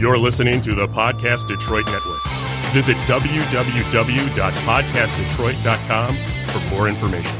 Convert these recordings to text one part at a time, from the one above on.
You're listening to the Podcast Detroit Network. Visit www.podcastdetroit.com for more information.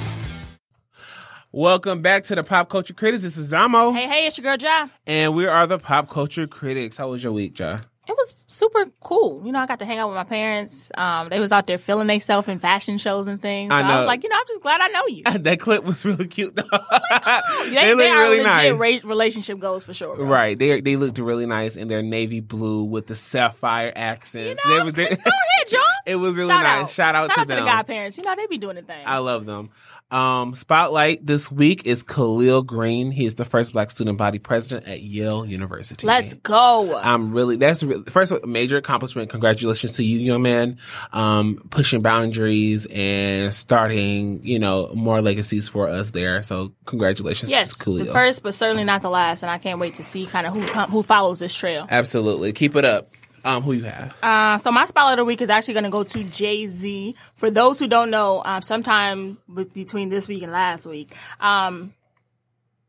Welcome back to the Pop Culture Critics. This is Damo. Hey, hey, it's your girl Ja. And we are the Pop Culture Critics. How was your week, Ja? It was super cool. You know, I got to hang out with my parents. Um, they was out there filling themselves in fashion shows and things. So I I, was like, you know, I'm just glad I know you. that clip was really cute, though. they, they look they are really legit nice. ra- relationship goals for sure. bro. Right, they they looked really nice in their navy blue with the sapphire accents. You know, They was- saying? go ahead, John. it was really Shout nice. out. Shout out Shout to out to them. the godparents. You know, they be doing the thing. I love them. Um, spotlight this week is Kahlil Greene. He is the first black student body president at Yale University. Let's go. I'm really that's really, first major accomplishment. Congratulations to you, young man. Um, pushing boundaries and starting, you know, more legacies for us there. So congratulations, yes, Kahlil. the first, but certainly not the last. And I can't wait to see kind of who who follows this trail. Absolutely, keep it up. Um, who you have? Uh, so my spotlight of the week is actually going to go to Jay Z. For those who don't know, um, sometime between this week and last week, um,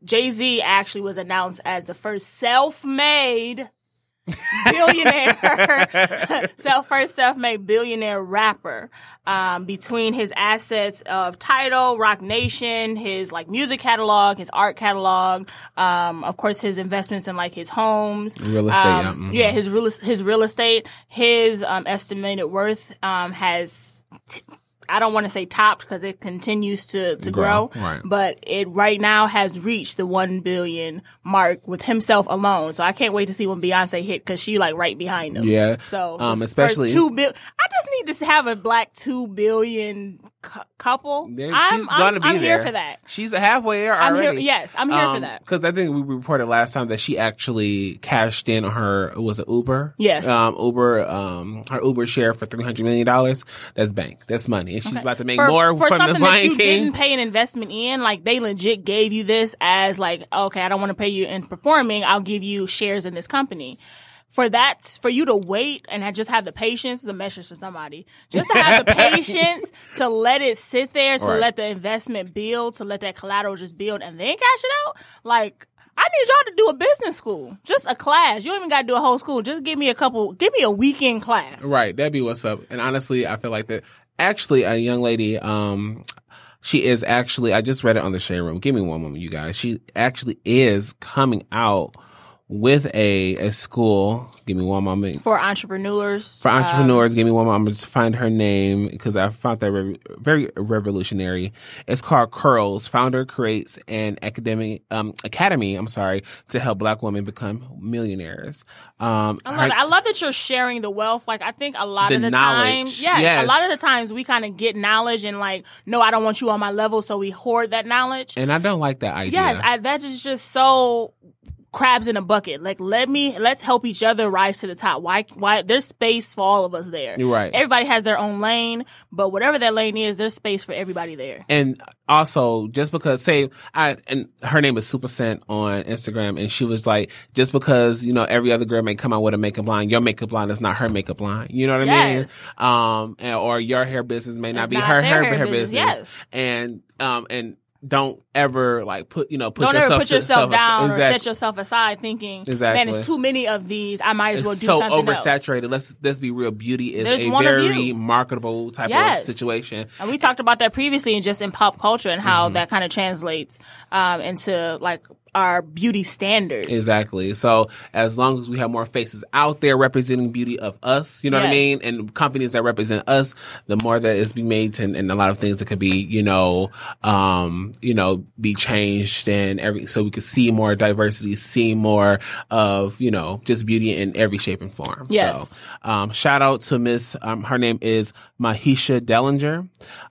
Jay Z actually was announced as the first self-made billionaire, self first self-made billionaire rapper. Um, between his assets of Tidal, Roc Nation, his like music catalog, his art catalog, um, of course his investments in like his homes, Real estate, um, yeah, mhm. yeah, his real his real estate, his um, estimated worth um, has. T- I don't want to say topped because it continues to, to Grow, grow, right. but it right now has reached the one billion mark with himself alone. So I can't wait to see when Beyonce hit because she like right behind him. Yeah. So Um, especially- two bill. I just need to have a black two billion cou- couple. There- I'm, she's I'm, gonna be I'm there. here for that. She's a halfway there I'm already. here. Yes, I'm here for that. Because I think we reported last time that she actually cashed in on her was it Uber? Yes. Um, Uber, um, her Uber share for three hundred million dollars. That's bank. That's money, and she's about to make for, more for from something this that you King. didn't pay an investment in. Like they legit gave you this as like, okay, I don't want to pay you in performing. I'll give you shares in this company. For that, for you to wait and just have the patience is a message for somebody. Just to have the patience to let it sit there, to Right. let the investment build, to let that collateral just build and then cash it out. Like, I need y'all to do a business school, just a class. You don't even got to do a whole school. Just give me a couple, give me a weekend class. Right, that'd be what's up. And honestly, I feel like that. Actually, a young lady, um, she is actually. I just read it on the shade room. Give me one moment, you guys. She actually is coming out with a a school. Give me one moment. For entrepreneurs. For entrepreneurs, give me one moment. Just find her name because I found that re- very revolutionary. It's called Curls. Founder creates an academic um, academy. I'm sorry to help Black women become millionaires. Um, I her- love it. I love that you're sharing the wealth. Like I think a lot of the knowledge. time, yes, Yes. a lot of the times we kind of get knowledge and like, no, I don't want you on my level, so we hoard that knowledge. and I don't like that idea. yes, I, that is just so crabs in a bucket. Like let me let's help each other rise to the top. Why why there's space for all of us there. You're right. Everybody has their own lane, but whatever that lane is, there's space for everybody there. and also just because say I and her name is Super Scent on Instagram and she was like just because you know every other girl may come out with a makeup line your makeup line is not her makeup line you know what I Yes. mean um and, or your hair business may not It's be not her hair hair business, business, yes. and um and don't ever like put you know put Don't yourself ever put yourself down or exactly. set yourself aside thinking, Exactly. man, it's too many of these. I might as well it's do so something else. oversaturated. Let's let's be real. Beauty is There's a very marketable type Yes. of situation. And we talked about that previously and just in pop culture and Mm-hmm. how that kind of translates um, into like our beauty standards. Exactly. So as long as we have more faces out there representing beauty of us, you know what I mean, and companies that represent us, the more that is be made and, and a lot of things that could be, you know, um, you know, be changed and every so we could see more diversity, see more of, you know, just beauty in every shape and form. Yes. So um, shout out to Miss um, her name is Mahisha Dellinger.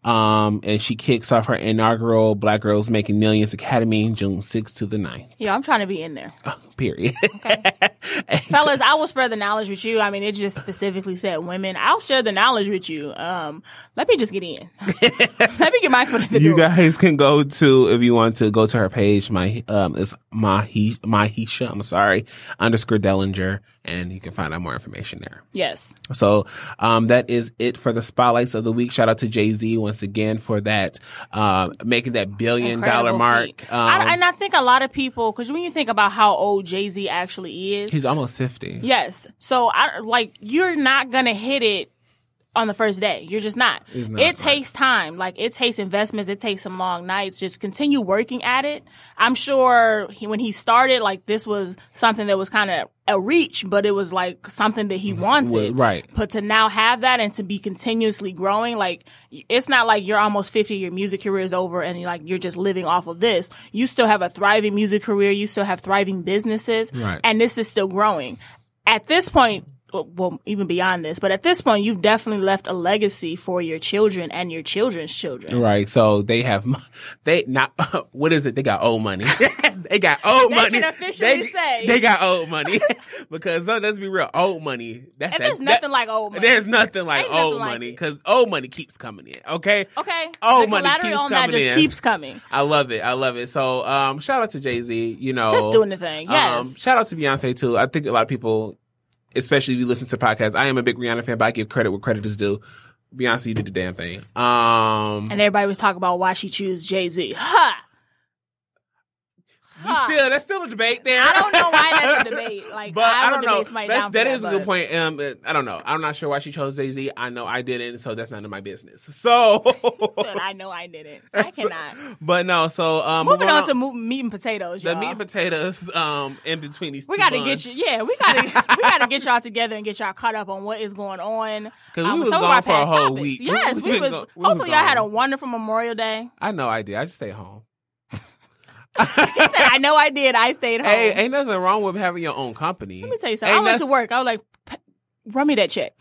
Um, and she kicks off her inaugural Black Girls Making Millions Academy June 6th to the 9th. Yeah, I'm trying to be in there. Period. Fellas, I will spread the knowledge with you. I mean, it just specifically said women. I'll share the knowledge with you. Um, let me just get in. let me get my foot in the you door. guys can go to if you want to go to her page. My um it's Mahi Mahisha. I'm sorry underscore Dellinger, and you can find out more information there. yes. So um that is it for the spotlights of the week. Shout out to Jay Z once again for that um making that billion dollar mark. Um, I, and I think a lot of people, because when you think about how OG Jay Z actually is. He's almost fifty. Yes. So I like you're not gonna hit it on the first day. You're just not. not, it right. takes time. Like it takes investments. It takes some long nights. Just continue working at it. I'm sure he, when he started, like this was something that was kind of a reach, but it was like something that he wanted. Right. But to now have that and to be continuously growing, like it's not like you're almost 50, your music career is over and like you're just living off of this. You still have a thriving music career. You still have thriving businesses. Right. And this is still growing. At this point, well, even beyond this, but at this point, you've definitely left a legacy for your children and your children's children. Right. So they have, they not, what is it? They got old money. they got old They money. can officially they, say. they got old money because so let's be real, old money. That's And that- there's nothing that- like old money. There's nothing like Ain't old like money because old money keeps coming in. Okay. Okay. Old the money keeps on that coming just in. keeps coming. I love it. I love it. So, um, shout out to Jay Z. You know, Just doing the thing. Yes. Um, shout out to Beyonce too. I think a lot of people, especially if you listen to podcasts, I am a big Rihanna fan, but I give credit where credit is due. Beyonce did the damn thing. Um, And everybody was talking about why she chose Jay Z. Ha! You still that's still a debate there. I don't know why that's a debate. Like, But I, I, don't know. somebody That's, down that that is a good point. Um, I don't know. I'm not sure why she chose Jay Z. I know I didn't, so that's none of my business. So, I know I didn't. I cannot. but no. So, um, Moving on, to to mo- meat and potatoes, the y'all. meat and potatoes. Um, in between these, we got to buns. get you. Yeah, we got to we got to get y'all together and get y'all caught up on what is going on. Because we um, was some of gone for a whole topics. week. Yes, We we, was was. go- we was hopefully, y'all had a wonderful Memorial Day. I know I did. I just stay home. He said, I know I did. I stayed home. Hey, ain't nothing wrong with having your own company. Let me tell you something. Ain't I went noth- to work. I was like, run me that check.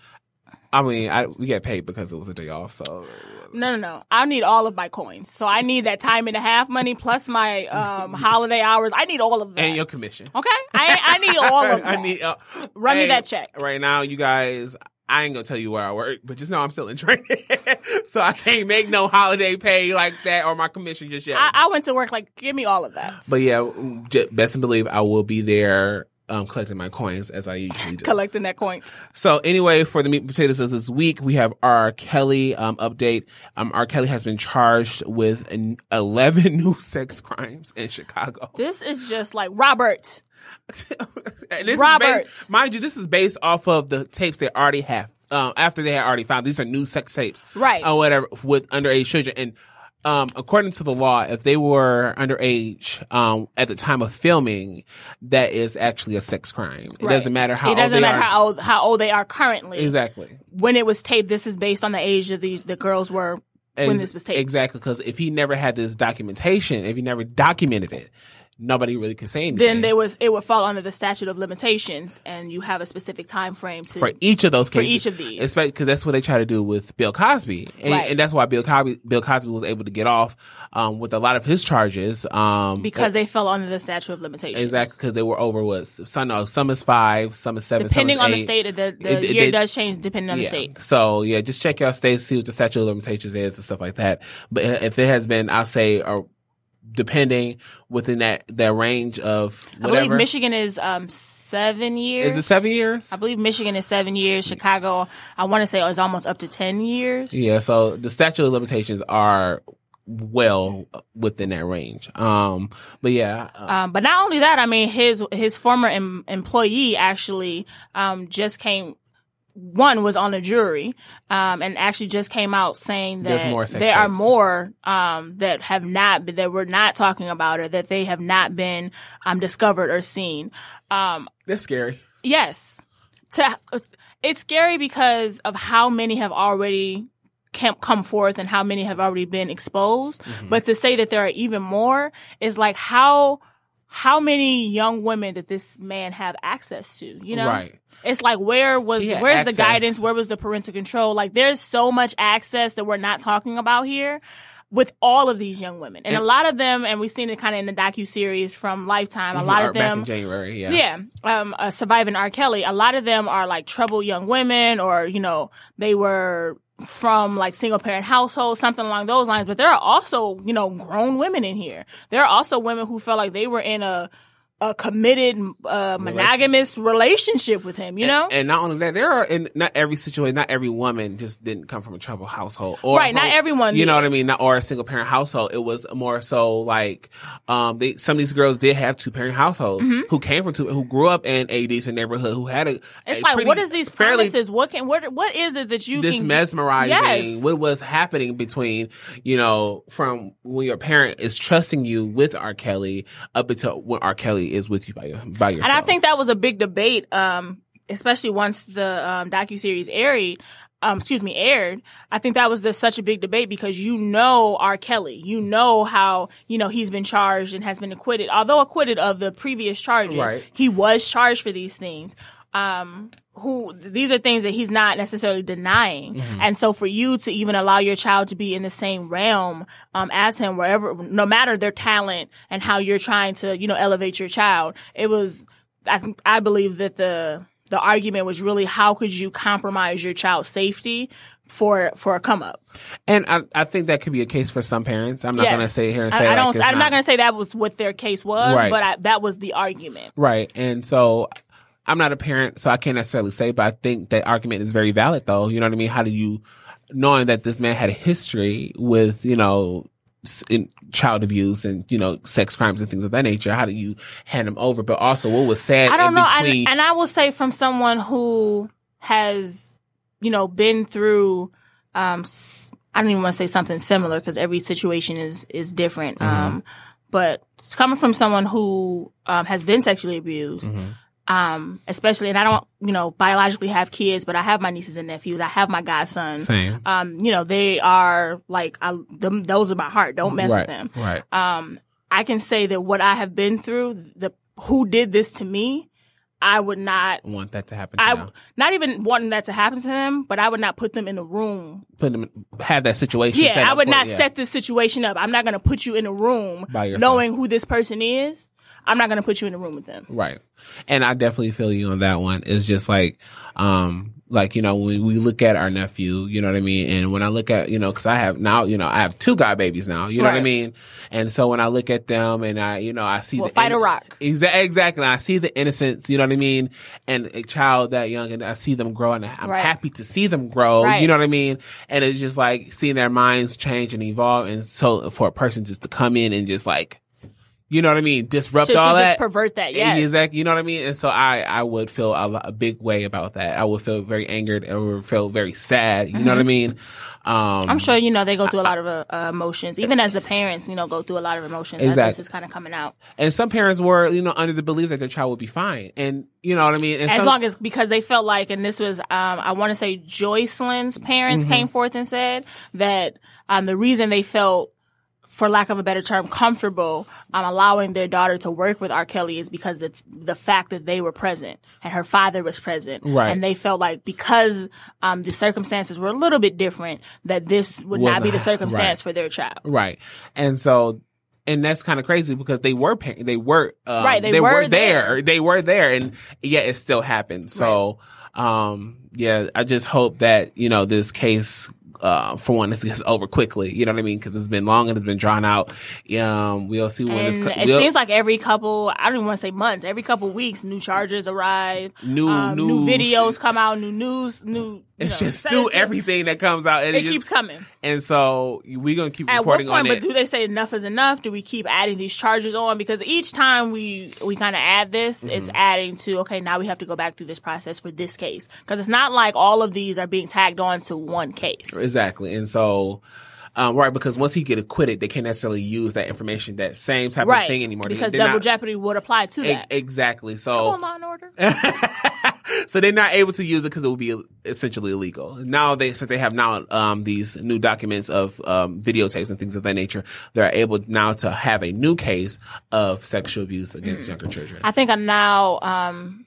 I mean, I, we get paid because it was a day off. So No, no, no. I need all of my coins. So I need that time and a half money plus my um, holiday hours. I need all of that. and your commission. Okay? I, I need all of that. I need. Uh, Run me that check. right now. You guys, I ain't gonna tell you where I work, but just know I'm still in training, so I can't make no holiday pay like that or my commission just yet. I, I went to work like, give me all of that. but yeah, best and believe I will be there. Um, collecting my coins as I usually do. Collecting that coin. So anyway, for the meat and potatoes of this week, we have R. Kelly um, update. Um, R. Kelly has been charged with an 11 new sex crimes in Chicago. This is just like Robert. And this is Robert. based- mind you, this is based off of the tapes they already have. Um, after they had already found these are new sex tapes, Right. Or whatever with underage children. And um, according to the law, if they were underage um, at the time of filming, that is actually a sex crime. It doesn't matter how It doesn't old they matter are. how old, how old they are currently. exactly. When it was taped, this is based on the age of these the girls were when this was taped. Exactly, because if he never had this documentation, if he never documented it, nobody really could say anything. Then there was it would fall under the statute of limitations, and you have a specific time frame to. for each of those cases, For each of these. because that's what they try to do with Bill Cosby, and, Right. and that's why Bill Cosby Bill Cosby was able to get off um, with a lot of his charges um, because they fell under the statute of limitations. exactly because they were over what some no, some is five, some is seven, Depending some on the state, the, the It- year does change depending on yeah. the state. So yeah, just check your state, see what the statute of limitations is and stuff like that. But if it has been, I'll say, or depending within that that range of I whatever. believe Michigan is um seven years. is it seven years? I believe Michigan is seven years. Chicago, I want to say, is almost up to ten years. Yeah, so the statute of limitations are well within that range. Um, but yeah, uh, Um, but not only that, I mean, his his former em- employee actually um, just came. One was on the jury, um, and actually just came out saying that there are more um, that have not been, that we're not talking about, or that they have not been um, discovered or seen. Um, that's scary. Yes. To, it's scary because of how many have already come, come forth and how many have already been exposed. Mm-hmm. But to say that there are even more is like how, how many young women did this man have access to, you know? Right. It's like where was He where's access. the guidance? Where was the parental control? Like there's so much access that we're not talking about here with all of these young women. And, a lot of them and we've seen it kind of in the docu series from Lifetime. A lot Or of them January, yeah, yeah, um, uh, surviving R. Kelly. A lot of them are like troubled young women, or you know, they were from like single parent households, something along those lines. But there are also, you know, grown women in here. There are also women who felt like they were in a a committed uh, monogamous relationship with him. You know, And, and not only that, there are in not every situation, not every woman just didn't come from a troubled household, or Right, not everyone You know what I mean? Not or a single parent household. It was more so like, um, they, some of these girls did have two parent households who came from two, who grew up in a decent neighborhood, who had a. Mm-hmm. it's a like pretty- what is these fairly promises? What can what what is it that you this can mesmerizing Yes. what was happening between you know from when your parent is trusting you with R. Kelly up until when R. Kelly is with you by your, by yourself. And I think that was a big debate, um, especially once the um, docu series aired. Um, excuse me, aired. I think that was just such a big debate because you know R. Kelly, you know how you know he's been charged and has been acquitted. Although acquitted of the previous charges, Right. he was charged for these things. Um, who these are things that he's not necessarily denying, Mm-hmm. and so for you to even allow your child to be in the same realm um, as him, wherever, no matter their talent and how you're trying to you know elevate your child, it was I think I believe that the the argument was really how could you compromise your child's safety for for a come up. and I, I think that could be a case for some parents. I'm not Yes. going to sit here and say I, like don't. I'm not, going to say that was what their case was, Right. but I, that was the argument. Right. And so I'm not a parent, so I can't necessarily say, but I think that argument is very valid though. You know what I mean? How do you, knowing that this man had a history with, you know, child abuse and, you know, sex crimes and things of that nature, how do you hand him over? But also what was said I don't know, between. and, and I will say from someone who has, you know, been through. Um, I don't even want to say something similar because every situation is is different. Mm-hmm. Um, but it's coming from someone who um, has been sexually abused. Mm-hmm. Um, especially, and I don't, you know, biologically have kids, but I have my nieces and nephews. I have my godson. Same. Um, you know, they are like, I, them, those are my heart. Don't mess right. with them. Right. Um, I can say that what I have been through, the who did this to me, I would not. Want that to happen to I them. not even wanting that to happen to them, but I would not put them in a room. Put them, have that situation. Yeah, I would not yeah. set this situation up. I'm not going to put you in a room By knowing who this person is. I'm not going to put you in a room with them. Right. And I definitely feel you on that one. It's just like, um, like, you know, when we look at our nephew, you know what I mean? And when I look at, you know, cause I have now, you know, I have two god babies now, you know what I mean? And so when I look at them and I, you know, I see Well, the, fight a rock. Exactly. Exactly. And I see the innocence, you know what I mean? And a child that young and I see them grow and I'm Right. happy to see them grow, Right. you know what I mean? And it's just like seeing their minds change and evolve. And so for a person just to come in and just like, you know what I mean? Disrupt all just that. pervert that. Yeah. Exactly. You know what I mean? And so I, I would feel a, a big way about that. I would feel very angered. and would feel very sad. You know what I mean? Um, I'm sure you know they go through a lot of uh, uh, emotions, even as the parents, you know, go through a lot of emotions as Exactly. this is kind of coming out. and some parents were, you know, under the belief that their child would be fine. And you know what I mean? And as some- long as because they felt like, and this was, um, I want to say Jocelyn's parents Mm-hmm. came forth and said that um, the reason they felt, for lack of a better term, comfortable um, allowing their daughter to work with R. Kelly is because the the fact that they were present and her father was present, Right. And they felt like because um, the circumstances were a little bit different, that this would Well, not be the right. circumstance for their child. Right. And so, and that's kind of crazy because they were, they were, um, Right, they they, were were, there. there. They were there and yet it still happened. So, um, yeah, I just hope that, you know, this case, uh, for one, this gets over quickly. You know what I mean? Cause it's been long and it's been drawn out. Um, we'll see when And this, co- it we'll- seems like every couple, I don't even want to say months, every couple weeks, new charges arrive, New um, new videos come out, new news, new. It's know, just through everything that comes out. And It it, just- keeps coming. And so we're going to keep At what reporting point, on but do they say enough is enough? Do we keep adding these charges on? Because each time we we kind of add this, Mm-hmm. it's adding to okay. Now we have to go back through this process for this case because it's not like all of these are being tagged on to one case. Exactly. And so, um, right, because once he get acquitted, they can't necessarily use that information, that same type Right, of thing anymore. Because they're double not- jeopardy would apply to E- that. exactly. Come So, on, Law and Order. so they're not able to use it because it would be essentially illegal. Now they, since they have now, um, these new documents of, um, videotapes and things of that nature, they're able now to have a new case of sexual abuse against Mm. younger children. I think I'm now um,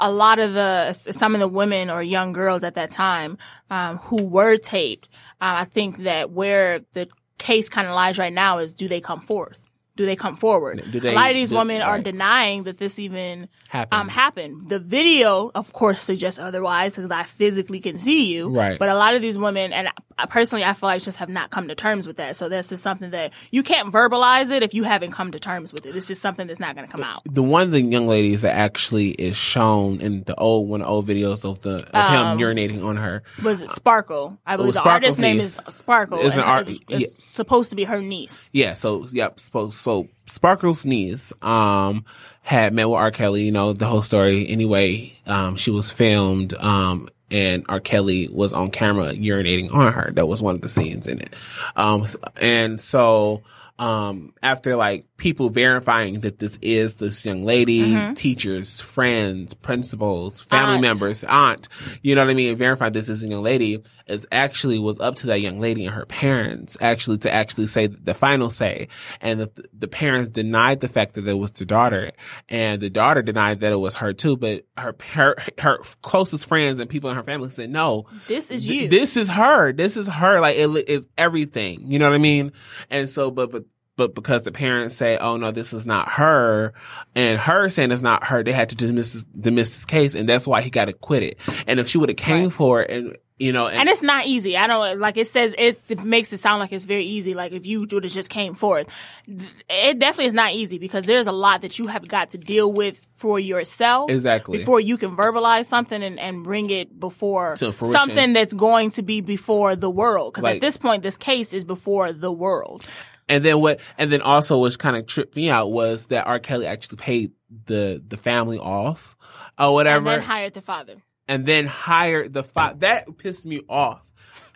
a lot of the some of the women or young girls at that time um, who were taped. Uh, I think that where the case kind of lies right now is do they come forth? Do they come forward? Do they- a lot of these do- women are right. denying that this even Happened. um, happened. The video, of course, suggests otherwise because I physically can see you. Right. But a lot of these women, and personally, I feel like just have not come to terms with that. So this is something that you can't verbalize it if you haven't come to terms with it. It's just something that's not going to come out. the one of the young ladies that actually is shown in the old one of the old videos of the of Um, him urinating on her. Was it Sparkle? I believe the Sparkle's artist's name is Sparkle. Is an art- it's yeah. supposed to be her niece. Yeah, so yep, so, so Sparkle's niece um had met with R. Kelly, you know, the whole story. Anyway, um she was filmed um and R. Kelly was on camera urinating on her. That was one of the scenes in it. Um and so um after like people verifying that this is this young lady, teachers, friends, principals, family Aunt. members, aunt, you know what I mean, verified this is a young lady, it actually was up to that young lady and her parents actually to actually say the final say. And the, the parents denied the fact that it was the daughter and the daughter denied that it was her too, but her, her, her closest friends and people in her family said, no, This is th- you. this is her. This is her. Like it is everything. You know what I mean? And so, but, but, but because the parents say, "Oh no, this is not her," and her saying it's not her, they had to dismiss this, dismiss this case, and that's why he got acquitted. And if she would have came for it, and you know, and, And it's not easy. I don't like it says it, it makes it sound like it's very easy. Like if you would have just came forth, it definitely is not easy because there's a lot that you have got to deal with for yourself. Exactly. Before you can verbalize something and, and bring it before something that's going to be before the world. Because Like- at this point, this case is before the world. And then what, and then also what kind of tripped me out was that R. Kelly actually paid the the family off or And whatever, then hired the father. and then hired the fi- that pissed me off.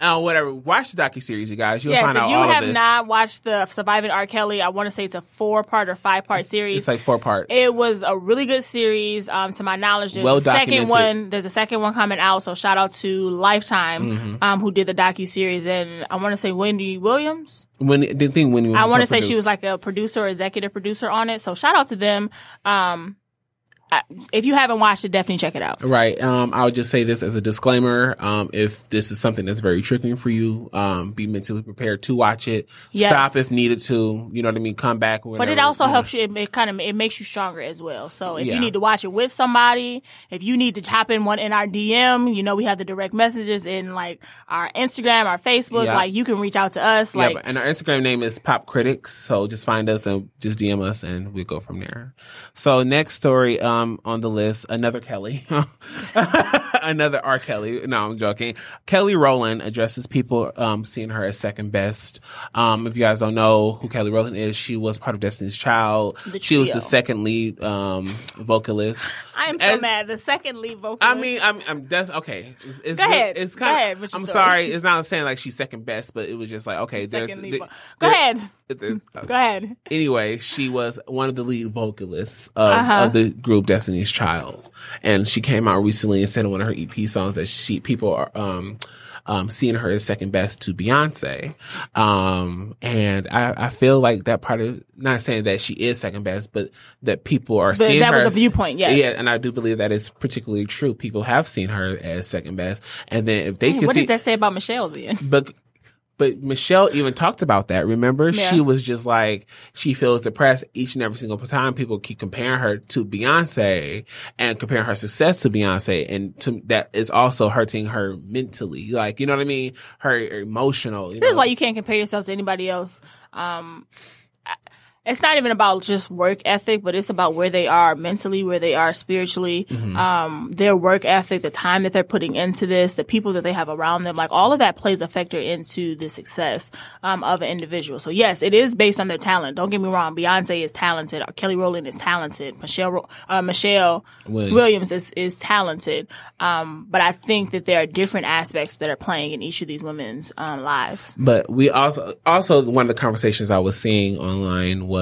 Uh, whatever. Watch the docu series, you guys. You'll Yes, find out you all of have not watched the Surviving R. Kelly, I want to say it's a four part or five part series. It's like four parts. It was a really good series. Um, to my knowledge, there's Well a second one. There's a second one coming out. So shout out to Lifetime, Mm-hmm. um, who did the docu series, and I want to say Wendy Williams. when the thing when I want to say she was like a producer or executive producer on it. So shout out to them. Um, if you haven't watched it, definitely check it out. Right. Um, I would just say this as a disclaimer. Um, if this is something that's very triggering for you, um, be mentally prepared to watch it. Yes. Stop if needed to. You know what I mean? Come back. But it also know. helps you. It, it kind of it makes you stronger as well. So if Yeah. you need to watch it with somebody, if you need to hop in one in our DM, you know we have the direct messages in like our Instagram, our Facebook. Yeah. Like you can reach out to us. Yeah, Like and our Instagram name is Pop Critics. So just find us and just DM us and we'll go from there. So next story, um, on the list, another Kelly, another R. Kelly. No, I'm joking. Kelly Rowland addresses people, um, seeing her as second best. Um, if you guys don't know who Kelly Rowland is, she was part of Destiny's Child. She was the second lead, um, vocalist. I am so As- mad. The second lead vocalist. I mean, I'm, I'm that's okay. It's, it's, Go ahead. It's Go kind ahead of. I'm story. sorry. It's not saying like she's second best, but it was just like okay. There's, second lead. there- vo- Go there- ahead. there's- Go ahead. anyway, she was one of the lead vocalists of, Uh-huh. of the group Destiny's Child, and she came out recently and said in one of her EP songs that she people are um um seeing her as second best to Beyonce, um and I I feel like that part of not saying that she is second best, but that people are But seeing that her was a viewpoint, yes. yeah, and I do believe that is particularly true. People have seen her as second best, and then if they What can see, does that say about Michelle then? but but Michelle even talked about that. Remember, Yeah. she was just like she feels depressed each and every single time. People keep comparing her to Beyonce and comparing her success to Beyonce, and to, that is also hurting her mentally. Like you know what I mean? Her emotional. You This is why you can't compare yourself to anybody else. Um, I- it's not even about just work ethic, but it's about where they are mentally, where they are spiritually, Mm-hmm. um, their work ethic, the time that they're putting into this, the people that they have around them. Like all of that plays a factor into the success um, of an individual. So yes, it is based on their talent. Don't get me wrong. Beyonce is talented. Kelly Rowland is talented. Michelle uh, Michelle Williams. Williams is is talented. Um, but I think that there are different aspects that are playing in each of these women's um, lives. But we also also one of the conversations I was seeing online was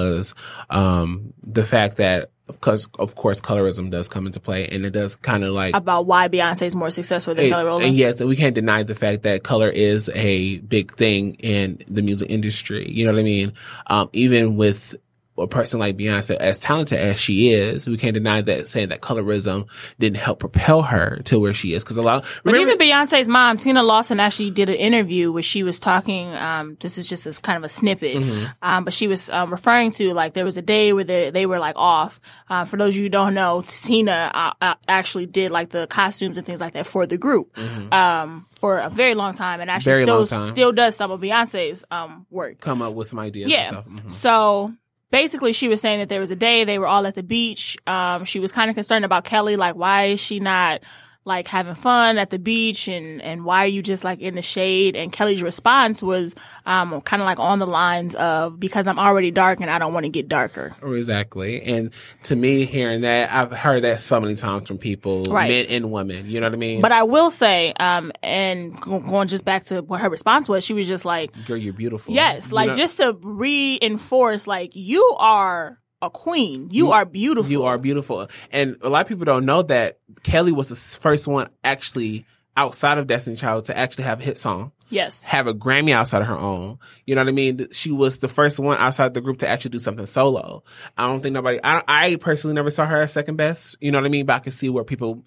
um the fact that of course of course colorism does come into play and it does kind of like about why Beyonce is more successful than Kelly and, Rowland. and yes, we can't deny the fact that color is a big thing in the music industry. You know what I mean? Um, even with a person like Beyonce, as talented as she is, we can't deny that saying that colorism didn't help propel her to where she is. Cause a lot, But remember, even Beyonce's mom, Tina Lawson, actually did an interview where she was talking. Um, this is just as kind of a snippet, Mm-hmm. um, but she was um, referring to like there was a day where they, they were like off. Uh, for those of you who don't know, Tina uh, uh, actually did like the costumes and things like that for the group um, for a very long time, and actually Mm-hmm. Very still still does some of Beyonce's um, work. come up with some ideas. Yeah. And stuff. Mhm. So basically, she was saying that there was a day they were all at the beach. Um, she was kind of concerned about Kelly, like why is she not like having fun at the beach, and and why are you just like in the shade? And Kelly's response was um kind of like on the lines of because I'm already dark and I don't want to get darker. Exactly. And to me, hearing that, I've heard that so many times from people, Right. men and women. You know what I mean? But I will say, um, and going just back to what her response was, she was just like, girl, you're beautiful. yes, You like know- just to reinforce, like you are a queen, you, are beautiful, You are beautiful. And a lot of people don't know that Kelly was the first one actually outside of Destiny Child to actually have a hit song, yes. have a Grammy outside of her own. You know what I mean? She was the first one outside the group to actually do something solo. I don't think nobody, I, I personally never saw her as second best. You know what I mean? But I can see where people,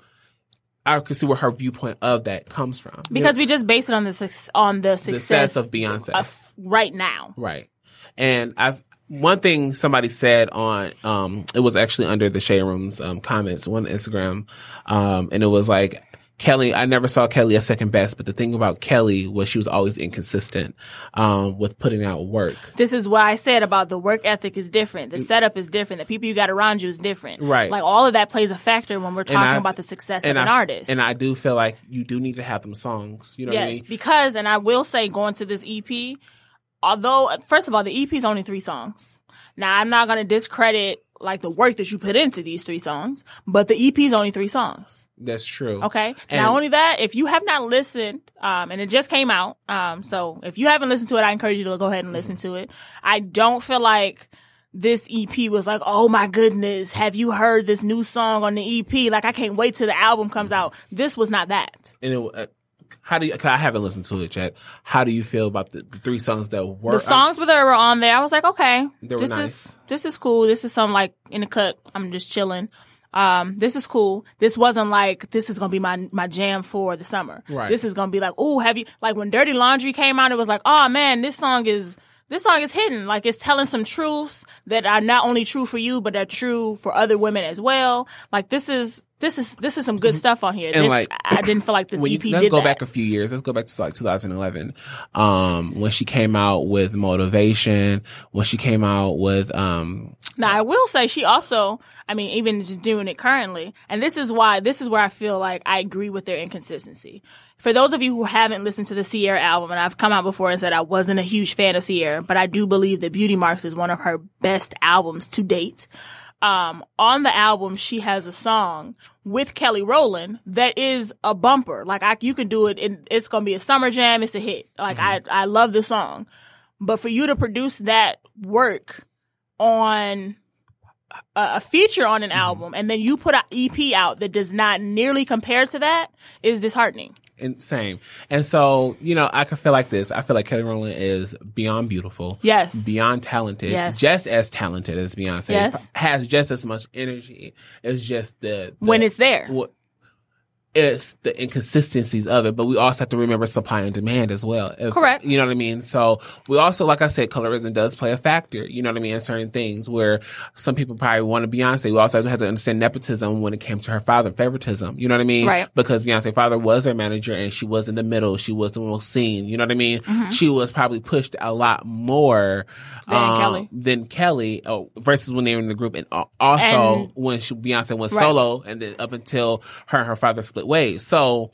I can see where her viewpoint of that comes from. because we just base it on the on the the success, success of Beyonce. of right now. Right. And I've one thing somebody said on um it was actually under the Shade Room's um comments on Instagram. Um and it was like Kelly, I never saw Kelly as second best, but the thing about Kelly was she was always inconsistent um with putting out work. This is what I said about the work ethic is different, the setup is different, the people you got around you is different. Mm. Right. Like all of that plays a factor when we're talking I- about the success of and an artist. And I do feel like you do need to have them songs. You know what I yes, mean? because and I will say going to this EP, although first of all the EP is only three songs. Now I'm not going to discredit like the work that you put into these three songs, but the EP is only three songs. That's true. Okay. And- not only that, if you have not listened, um, and it just came out, um, so if you haven't listened to it, I encourage you to go ahead and listen to it. I don't feel like this EP was like, oh my goodness, have you heard this new song on the EP? Like I can't wait till the album comes out. This was not that. And it, uh, how do you, I haven't listened to it yet. How do you feel about the, the three songs that were The songs with her were on there. I was like, okay, this nice. is this is cool. This is some like in the cut. I'm just chilling. Um, this is cool. This wasn't like this is gonna be my my jam for the summer. Right. This is gonna be like, oh, have you like when Dirty Laundry came out? It was like, oh man, this song is this song is hidden. Like it's telling some truths that are not only true for you, but are true for other women as well. Like this is this is this is some good stuff on here. And, This- like, I didn't feel like this EP you, let's did go that. back a few years. Let's go back to like 2011, um, when she came out with Motivation, when she came out with, um, Now, I will say she also, I mean, even just doing it currently, and this is why, this is where I feel like I agree with their inconsistency. For those of you who haven't listened to the Ciara album, and I've come out before and said I wasn't a huge fan of Ciara, but I do believe that Beauty Marks is one of her best albums to date. Um, on the album, she has a song with Kelly Rowland that is a bumper. Like I, you can do it and it's going to be a summer jam. It's a hit. Like I, I love the song, but for you to produce that work on a, feature on an mm-hmm. album and then you put an EP out that does not nearly compare to that is disheartening. and same. And so, you know, I can feel like this. I feel like Kelly Rowland is beyond beautiful. Yes. Beyond talented. Yes. Just as talented as Beyonce. Yes. Has just as much energy. It's just the, the When it's there. what it's the inconsistencies of it, but we also have to remember supply and demand as well. If- Correct. You know what I mean? So we also, like I said, colorism does play a factor. You know what I mean? In certain things where some people probably want a Beyonce. We also have to understand nepotism when it came to her father, favoritism. You know what I mean? Right. Because Beyonce's father was her manager and she was in the middle. She was the most seen. You know what I mean? Mm-hmm. She was probably pushed a lot more Than Kelly. than Kelly oh, versus when they were in the group. And also And- when she, Beyonce went Right. solo and then up until her and her father split ways. So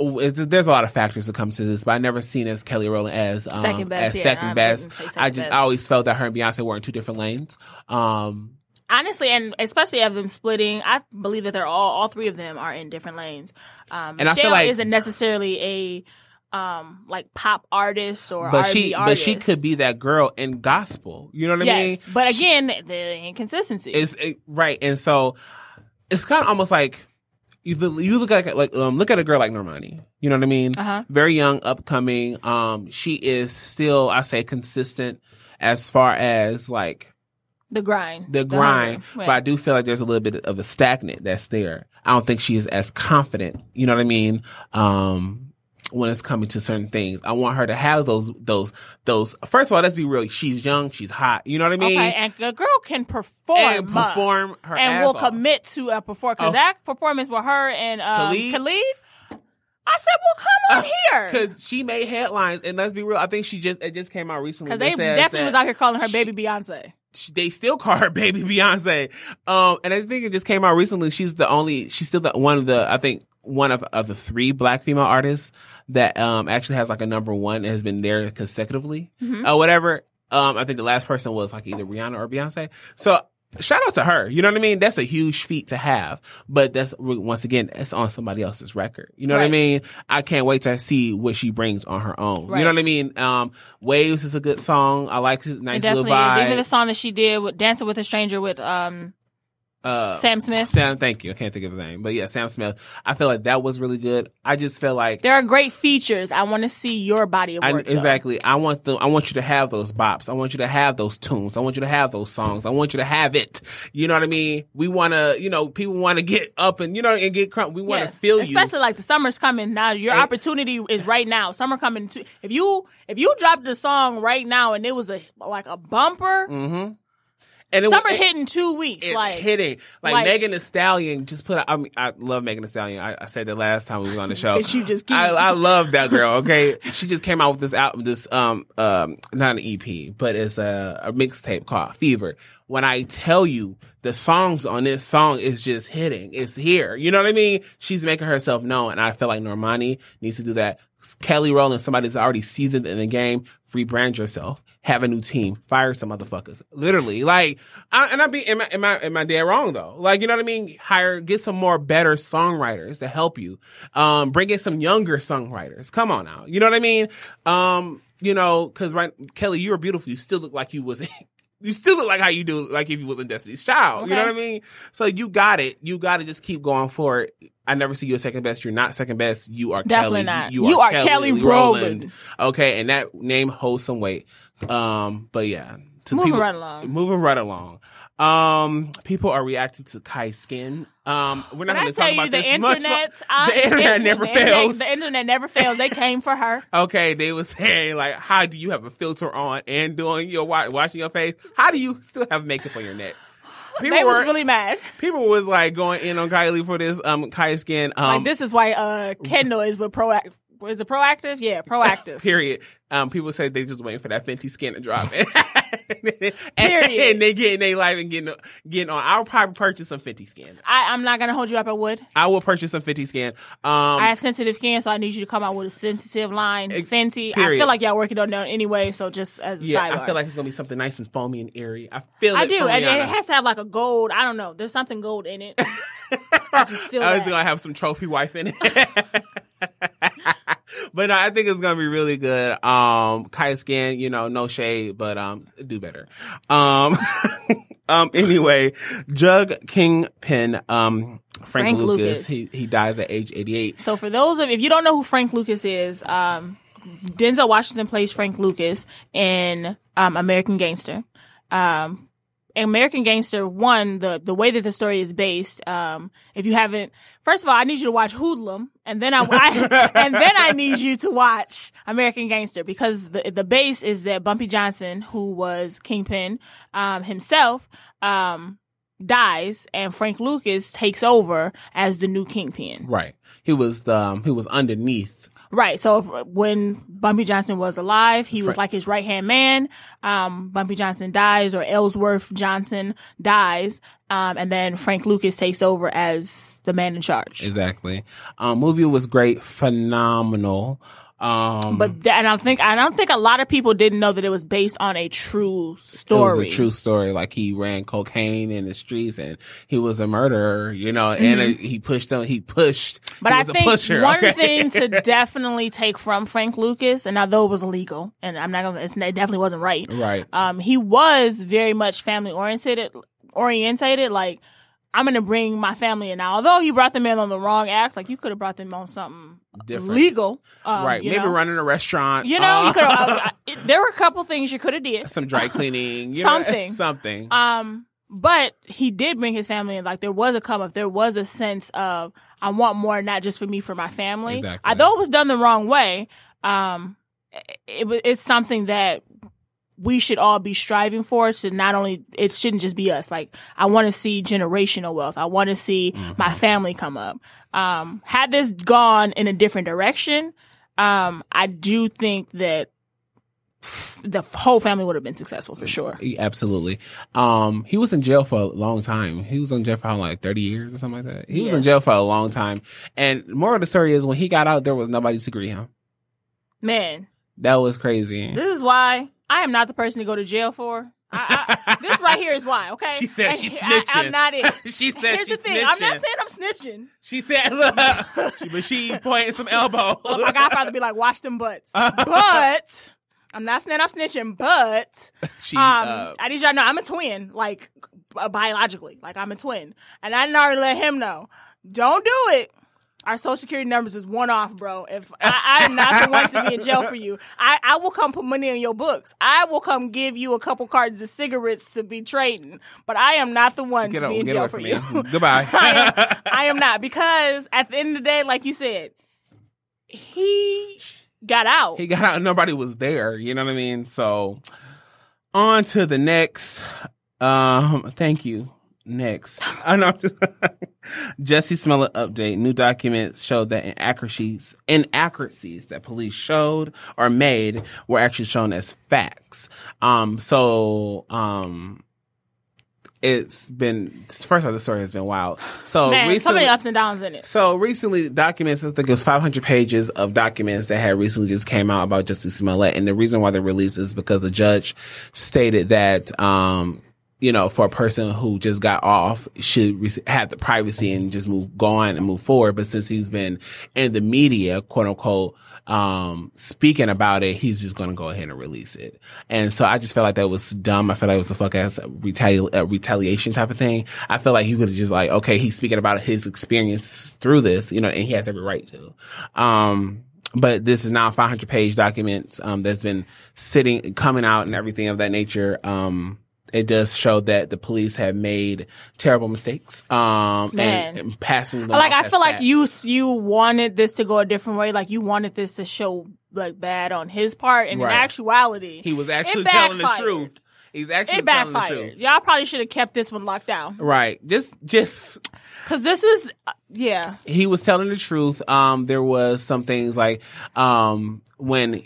it's, there's a lot of factors that come to this, but I never seen as Kelly Rowland as um, Second best, as yeah, second I best. second I just best. I always felt that her and Beyonce were in two different lanes. Um, Honestly, and especially of them splitting, I believe that they're all, all three of them are in different lanes. Um, And I feel Michelle like- isn't necessarily a, um, like pop artist or but R&B she but she could be that girl in gospel. You know what I mean? But again, the inconsistency. is it, right, and so it's kind of almost like you look- you look at like um look at a girl like Normani. You know what I mean? Uh-huh. Very young, upcoming. Um, she is still I say consistent as far as like The grind. the grind, hunger. but I do feel like there's a little bit of a stagnant that's there. I don't think she is as confident. You know what I mean? Um, when it's coming to certain things, I want her to have those, those, those. First of all, let's be real. She's young. She's hot. You know what I mean? Okay, and the girl can perform, And perform her and will off. commit to a performance. Because Oh. that performance with her and um, Khalid? Khalid? I said, well, come on here. Because she made headlines, and let's be real. I think she just it just came out recently. Because they said definitely was out here calling her baby Beyonce. she- they still call her baby Beyonce. Um, and I think it just came out recently. She's the only. She's still the one of the. I think one of of the three black female artists that um actually has like a number one and has been there consecutively Mm-hmm. or whatever. Um, I think the last person was like either Rihanna or Beyonce. So. Shout out to her. You know what I mean? That's a huge feat to have. But that's once again, it's on somebody else's record. You know what I mean? I can't wait to see what she brings on her own. You know what I mean? Um, Waves is a good song. I like it. Nice It little definitely vibe. is. Even the song that she did with Dancing with a Stranger with um, Uh, Sam Smith. Sam, thank you. I can't think of his name, but yeah, Sam Smith. I feel like that was really good. I just feel like There are great features. I want to see your body of I, work. though. exactly. I want the. I want you to have those bops. I want you to have those tunes. I want you to have those songs. I want you to have it. You know what I mean? We want to. You know, people want to get up and you know and get crunk. We want to Yes. feel you. Especially like the summer's coming now. Your And- opportunity is right now. Summer coming. To, if you if you dropped the song right now and it was a like a bumper, Mm-hmm. And it, summer it, hit in two weeks. It's like hitting. Like, like- Megan Thee Stallion just put out, I mean, I love Megan Thee Stallion. I, I said that last time we was on the show. you just keep- I, I love that girl, okay? she just came out with this album, this, um, um, not an EP, but it's a, a mixtape called Fever. When I tell you the songs on this song is just hitting, it's here. You know what I mean? She's making herself known, and I feel like Normani needs to do that. Kelly Rowland, somebody's already seasoned in the game, rebrand yourself, have a new team, fire some motherfuckers. Literally, like, I, and I be, am I, am I, am I dead wrong though? Like, you know what I mean? Hire, get some more better songwriters to help you. Um, bring in some younger songwriters. Come on now. You know what I mean? Um, you know, cause right, Kelly, you were beautiful. You still look like you was, you still look like how you do, like if you was in Destiny's Child. You know what I mean? So you got it. You got to just keep going for it. I never see you as second best. You're not second best. You are Definitely Kelly. not. You, You are, are Kelly, Kelly Rowland. Rowland. Okay, and that name holds some weight. Um, but yeah, Moving people- right along. Moving right along. Um, people are reacting to Kai Skin. Um, we're not going to talk you about the this much. the internet never the fails. Internet, the internet never fails. They came for her. Okay, they was saying like, how do you have a filter on and doing your washing your face? How do you still have makeup on your neck? People They were was really mad. people was like going in on Kylie for this um Kai Skin um Like this is why uh Kendall is with Proactiv. Is it Proactiv? Yeah, Proactiv. period. Um, people say they just waiting for that Fenty skin to drop. Period. and they getting their life and getting getting on. I'll probably purchase some Fenty skin. I, I'm not gonna hold you up. I would. I will purchase some Fenty skin. Um, I have sensitive skin, so I need you to come out with a sensitive line. Fenty. I feel like y'all working on that anyway. So just as a yeah, sidebar. I feel like it's gonna be something nice and foamy and airy. I feel like I do, and Rihanna. it has to have like a gold. I don't know. There's something gold in it. I just feel I that. think I have some trophy wife in it. But no, I think it's gonna be really good. Um, Kai Skin, you know, no shade, but um, do better. Um, um, anyway, Jug Kingpin, um, Frank, Frank Lucas, Lucas. he he dies at age eighty eight. So for those of if you don't know who Frank Lucas is, um, Denzel Washington plays Frank Lucas in um, American Gangster. Um, American Gangster one, the the way that the story is based. Um, if you haven't, first of all, I need you to watch Hoodlum, and then I, I and then I need you to watch American Gangster because the the base is that Bumpy Johnson, who was Kingpin um, himself, um, dies, and Frank Lucas takes over as the new Kingpin. Right. He was the um, he was underneath. Right. So when Bumpy Johnson was alive, he was like his right hand man. Um, Bumpy Johnson dies or Ellsworth Johnson dies. Um, and then Frank Lucas takes over as the man in charge. Exactly. Um, movie was great, phenomenal. Um, But th- and I think I don't think a lot of people didn't know that it was based on a true story. It was a true story. Like he ran cocaine in the streets and he was a murderer, you know, and uh, he pushed them, he pushed. Mm-hmm. But he I think pusher, one okay? thing to definitely take from Frank Lucas, and although it was illegal, and I'm not gonna, it's, it definitely wasn't right. Right. Um, he was very much family oriented, orientated. Like I'm gonna bring my family in. Now, although you brought them in on the wrong acts, like you could have brought them on something Different. legal, um, right. you Maybe know? running a restaurant. You know, you uh, could. have There were a couple things you could have did. some dry cleaning. You know, Something. something. Um, but he did bring his family in. Like there was a come up. There was a sense of I want more, not just for me, for my family. Exactly. Although it was done the wrong way, um, it, it, it's something that we should all be striving for. To not only it shouldn't just be us. Like I want to see generational wealth. I want to see my family come up. Um, had this gone in a different direction, um, I do think that the whole family would have been successful for sure. Absolutely. Um, he was in jail for a long time. He was in jail for like 30 years or something like that. He was in jail for a long time. And more of the story is when he got out, there was nobody to greet him. Man, That was crazy. This is why I am not the person to go to jail for. I, I, this right here is why. Okay, She said she's snitching. I, snitching. am not it. She said Here's she's the thing. I'm not saying I'm snitching. She said, look, she, but she pointing some elbow. Well, my godfather be like, watch them butts. but I'm not saying I'm snitching. But she, um, uh, I need y'all to know I'm a twin, like uh, biologically, like I'm a twin, and I didn't already let him know. Don't do it. Our social security numbers is one off, bro. If I, I'm not the one to be in jail for you, I, I will come put money in your books. I will come give you a couple cartons of cigarettes to be trading, but I am not the one get, to be in jail for you. me. Goodbye. I, am, I am not because at the end of the day, like you said, he got out. he got out and nobody was there. You know what I mean? So on to the next. Um, thank you. Next, I know. Jussie Smollett update. New documents showed that inaccuracies, inaccuracies that police showed or made were actually shown as facts. Um, so, um, it's been, first of all, the story has been wild. So Man, so many ups and downs in it. so recently, documents, I think it was 500 pages of documents that had recently just came out about Jussie Smollett. And the reason why they're released is because the judge stated that, um, you know, for a person who just got off should have the privacy and just move, go on and move forward. But since he's been in the media, quote unquote, um, speaking about it, he's just going to go ahead and release it. And so I just felt like that was dumb. I felt like it was a fuck ass retali- uh, retaliation type of thing. I felt like he could have just like, okay, he's speaking about his experience through this, you know, and he has every right to. Um, but this is now a 500 page document, um, that's been sitting, coming out and everything of that nature. Um, it does show that the police have made terrible mistakes, um, and, and passing them like I feel like facts. you you wanted this to go a different way. Like you wanted this to show like bad on his part, and Right. in actuality, he was actually telling the truth. He's actually It telling the backfired. truth. Y'all probably should have kept this one locked down Right. Just, just, because this was, uh, yeah, he was telling the truth. Um, there was some things like, um, when,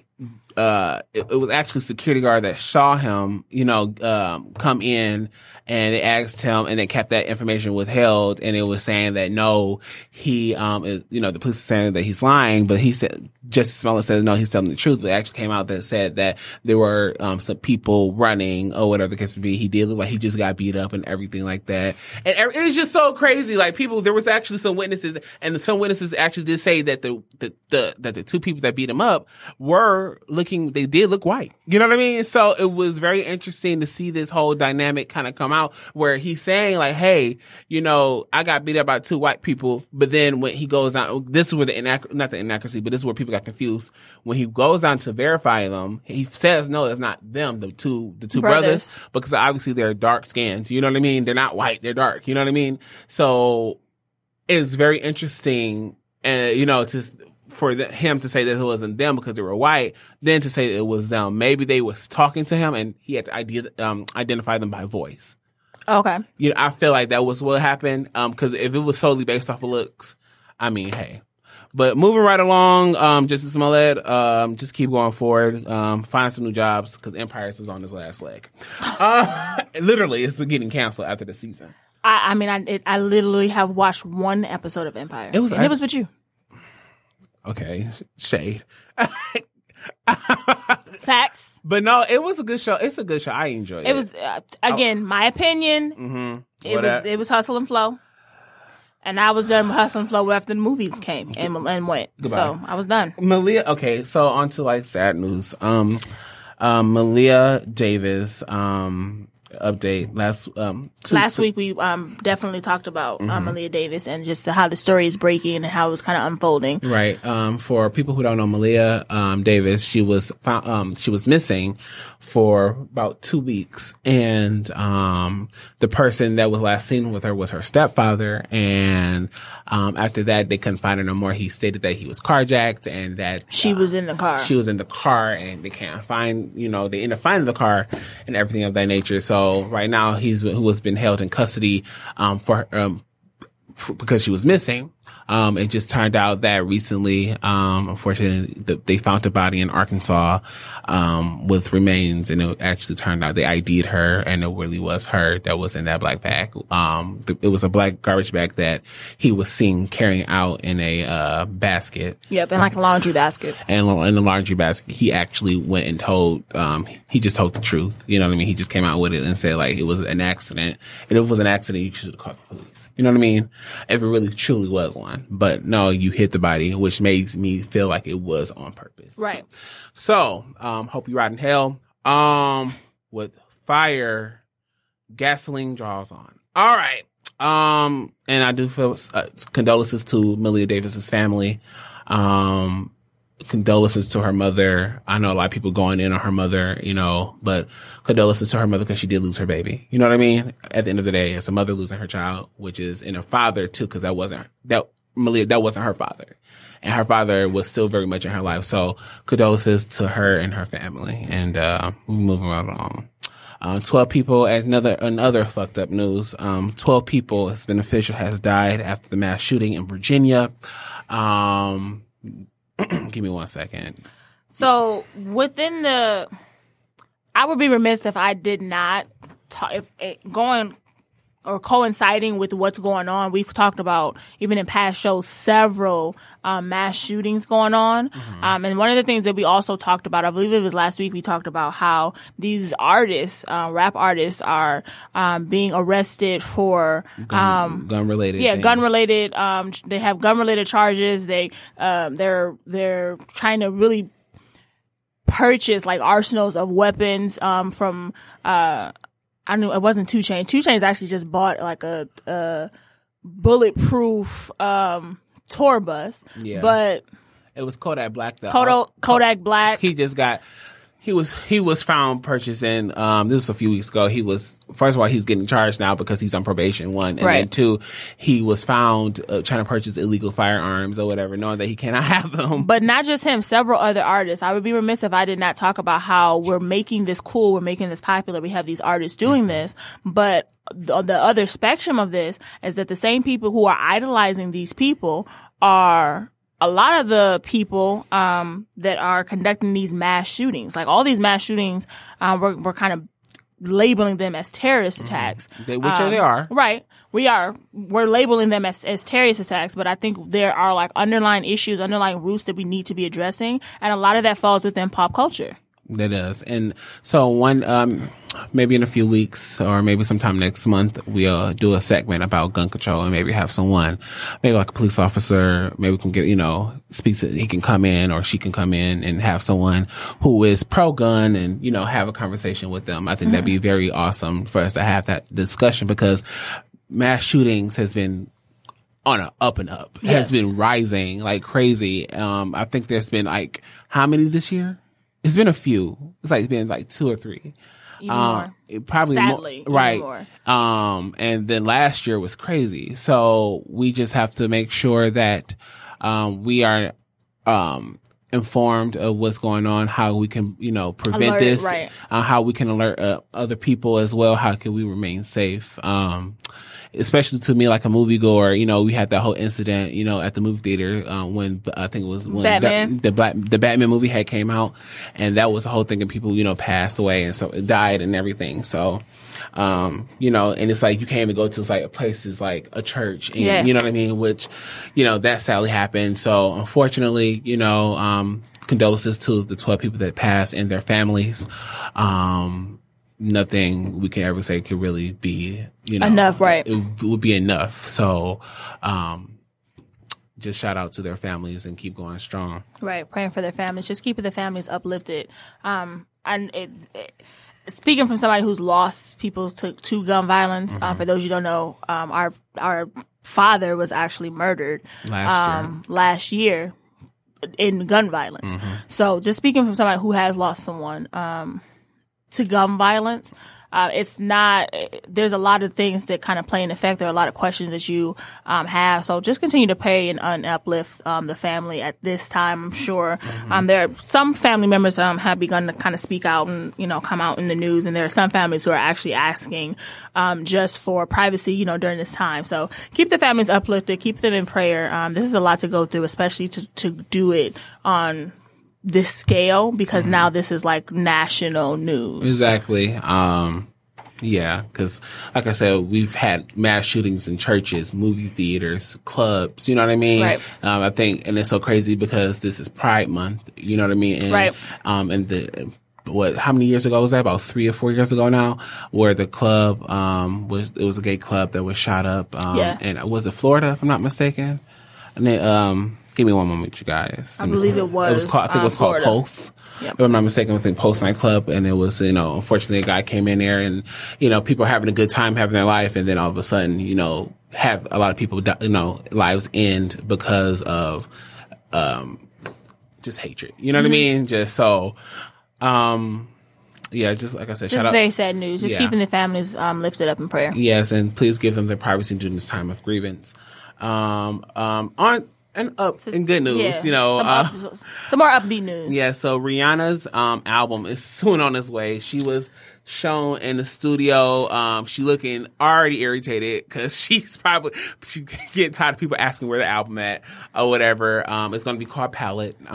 uh, it, it was actually security guard that saw him, you know, um, come in and they asked him and they kept that information withheld and it was saying that no, he, um, is, you know, the police are saying that he's lying, but he said, Jussie Smollett says no, he's telling the truth, but it actually came out that said that there were, um, some people running or whatever the case would be. He did look like he just got beat up and everything like that. And it was just so crazy. Like people, there was actually some witnesses and some witnesses actually did say that the, the, the, that the two people that beat him up were looking, they did look white. You know what I mean? So it was very interesting to see this whole dynamic kind of come out where he's saying like, Hey, you know, I got beat up by two white people. But then when he goes down, this is where the inaccuracy, not the inaccuracy, but this is where people got confused. When he goes down to verify them, he says, no, it's not them, the two, the two brothers, Brothers. because obviously they're dark skinned. You know what I mean? They're not white. They're dark. You know what I mean? So it's very interesting, and you know, to for the, him to say that it wasn't them because they were white, then to say it was them. Maybe they was talking to him, and he had to idea, um, identify them by voice. okay. You know, I feel like that was what happened. Um, because if it was solely based off of looks, I mean, hey. But moving right along, um, Jussie Smollett, um, just keep going forward, um, find some new jobs because Empire is on his last leg. Uh, literally, it's getting canceled after the season. I, I mean, I it, I literally have watched one episode of Empire. It was- and I- it was with you. Okay, shade. Facts. But no, it was a good show. It's a good show. I enjoyed it. It was uh, again my opinion. Mm-hmm. It was it was hustle and flow, and I was done with hustle and flow after the movie came and and went. So I was done. Malia. Okay, so on to like sad news. Um, um, Malia Davis, um, update last um two- Last week we um, definitely talked about Mm-hmm. um, Malia Davis and just the, how the story is breaking and how it was kind of unfolding. Right. Um, for people who don't know Malia um, Davis, she was found, um, she was missing for about two weeks, and um, the person that was last seen with her was her stepfather. And um, after that, they couldn't find her no more. He stated that he was carjacked and that She was in the car. she was in the car and they can't find, you know, they end up finding the car and everything of that nature. So right now he's who has been held in custody, um, for, um, because she was missing. Um, it just turned out that recently, um, unfortunately, the, they found a body in Arkansas, um, with remains and it actually turned out they ID'd her and it really was her that was in that black bag. Um, th- it was a black garbage bag that he was seen carrying out in a, uh, basket Yep, in like a laundry basket. and in the laundry basket, he actually went and told, um, he just told the truth. You know what I mean? He just came out with it and said like it was an accident. And if it was an accident, you should have called the police. You know what I mean? If it really truly was one. But no, you hit the body, which makes me feel like it was on purpose. Right. So, um, hope you ride in hell. Um, with fire, gasoline draws on. All right. Um, and I do feel uh, condolences to Malia Davis's family. Um, condolences to her mother. I know a lot of people going in on her mother, you know, but condolences to her mother because she did lose her baby. You know what I mean? At the end of the day, it's a mother losing her child, which is, and a father too, because that wasn't, that, Malia, that wasn't her father. And her father was still very much in her life. So condolences to her and her family. And, uh, we're moving right along. Um, 12 people, another, another fucked up news. Um, 12 people, it's been official, has died after the mass shooting in Virginia. Um, give me one second. So within the, I would be remiss if I did not ta- if it, going or coinciding with what's going on. We've talked about even in past shows several um, mass shootings going on, um, and one of the things that we also talked about, I believe it was last week, we talked about how these artists, uh, rap artists, are um, being arrested for. Um, gun related. yeah, gun related. Um, they have gun related charges. They um, they're they're trying to really purchase like arsenals of weapons um, from. Uh, I knew it wasn't 2 Chainz. 2 Chainz actually just bought like a, a bulletproof um, tour bus, Yeah. but It was Kodak Black though. Kodak, Kodak Black. He just got. He was he was found purchasing. Um, this was a few weeks ago. He was first of all he's getting charged now because he's on probation. One and then two, he was found uh, trying to purchase illegal firearms or whatever, knowing that he cannot have them. But not just him, several other artists. I would be remiss if I did not talk about how we're making this cool, we're making this popular. We have these artists doing this, but the, the other spectrum of this is that the same people who are idolizing these people are a lot of the people um, that are conducting these mass shootings. Like all these mass shootings, um, we're, we're kind of labeling them as terrorist attacks. They- which they are. Right. We are. We're labeling them as, as terrorist attacks, but I think there are like underlying issues, underlying roots that we need to be addressing. And a lot of that falls within pop culture. That is. And so one, um, maybe in a few weeks or maybe sometime next month, we'll do a segment about gun control and maybe have someone, maybe like a police officer, maybe we can get, you know, speak to, he can come in or she can come in and have someone who is pro gun and, you know, have a conversation with them. I think that'd be very awesome for us to have that discussion because mass shootings has been on a up and up. It Yes. has been rising like crazy. Um, I think there's been like how many this year? It's been a few. It's like been like two or three. Um, probably Sadly, right. more. Um, and then last year was crazy. So we just have to make sure that um, we are um, informed of what's going on, how we can, you know, prevent Alert, this, right. uh, how we can alert uh, other people as well. How can we remain safe? Um, especially to me, like a moviegoer, you know, we had that whole incident, you know, at the movie theater, um, when I think it was when Batman. the, the black, the Batman movie had came out and that was the whole thing and people, you know, passed away and so it died and everything. So, um, you know, and it's like you can't even go to like places like a church and Yeah. you know what I mean? Which, you know, that sadly happened. So unfortunately, you know, um, condolences to the 12 people that passed and their families. Um, nothing we can ever say could really be, you know, Enough, right. It would be enough. So, um, just shout out to their families and keep going strong. Right. Praying for their families, just keeping the families uplifted. Um, and it, it, speaking from somebody who's lost people to, to gun violence, Mm-hmm. um, for those you don't know, um, our our father was actually murdered Last year. um, last year in gun violence. Mm-hmm. So just speaking from somebody who has lost someone um, to gun violence. Uh, it's not. There's a lot of things that kind of play an effect. There are a lot of questions that you um, have. So just continue to pray and, and uplift um, the family at this time. I'm sure um, there are some family members um, have begun to kind of speak out and you know come out in the news, and there are some families who are actually asking um, just for privacy, you know, during this time. So keep the families uplifted, keep them in prayer. Um, this is a lot to go through, especially to to do it on this scale because now this is like national news. Exactly. Um, yeah, because like I said, we've had mass shootings in churches, movie theaters, clubs. You know what I mean? Right. Um, I think, and it's so crazy because this is Pride Month. You know what I mean? And, Right. Um, and the what? How many years ago was that? About three or four years ago now, where the club um was it was a gay club that was shot up. Um, Yeah. and was it Florida? If I'm not mistaken. And then um, give me one moment, you guys. I believe it It was. was called. I think it was um, called Florida. Pulse. Yep. If I'm not mistaken, I think Pulse nightclub, and it was you know unfortunately a guy came in there and you know people are having a good time having their life, and then all of a sudden you know have a lot of people you know lives end because of um just hatred. You know Mm-hmm. what I mean? Just so um yeah, just like I said, Just shout out. very sad news. Just Yeah. keeping the families um, lifted up in prayer. Yes, and please give them their privacy during this time of grievance. Um, um, on and up and good news, Yeah. you know. some, uh, some more upbeat news. Yeah, so Rihanna's um album is soon on its way. She was shown in the studio. Um, she looking already irritated because she's probably she getting tired of people asking where the album at or whatever. Um, it's gonna be called Palette.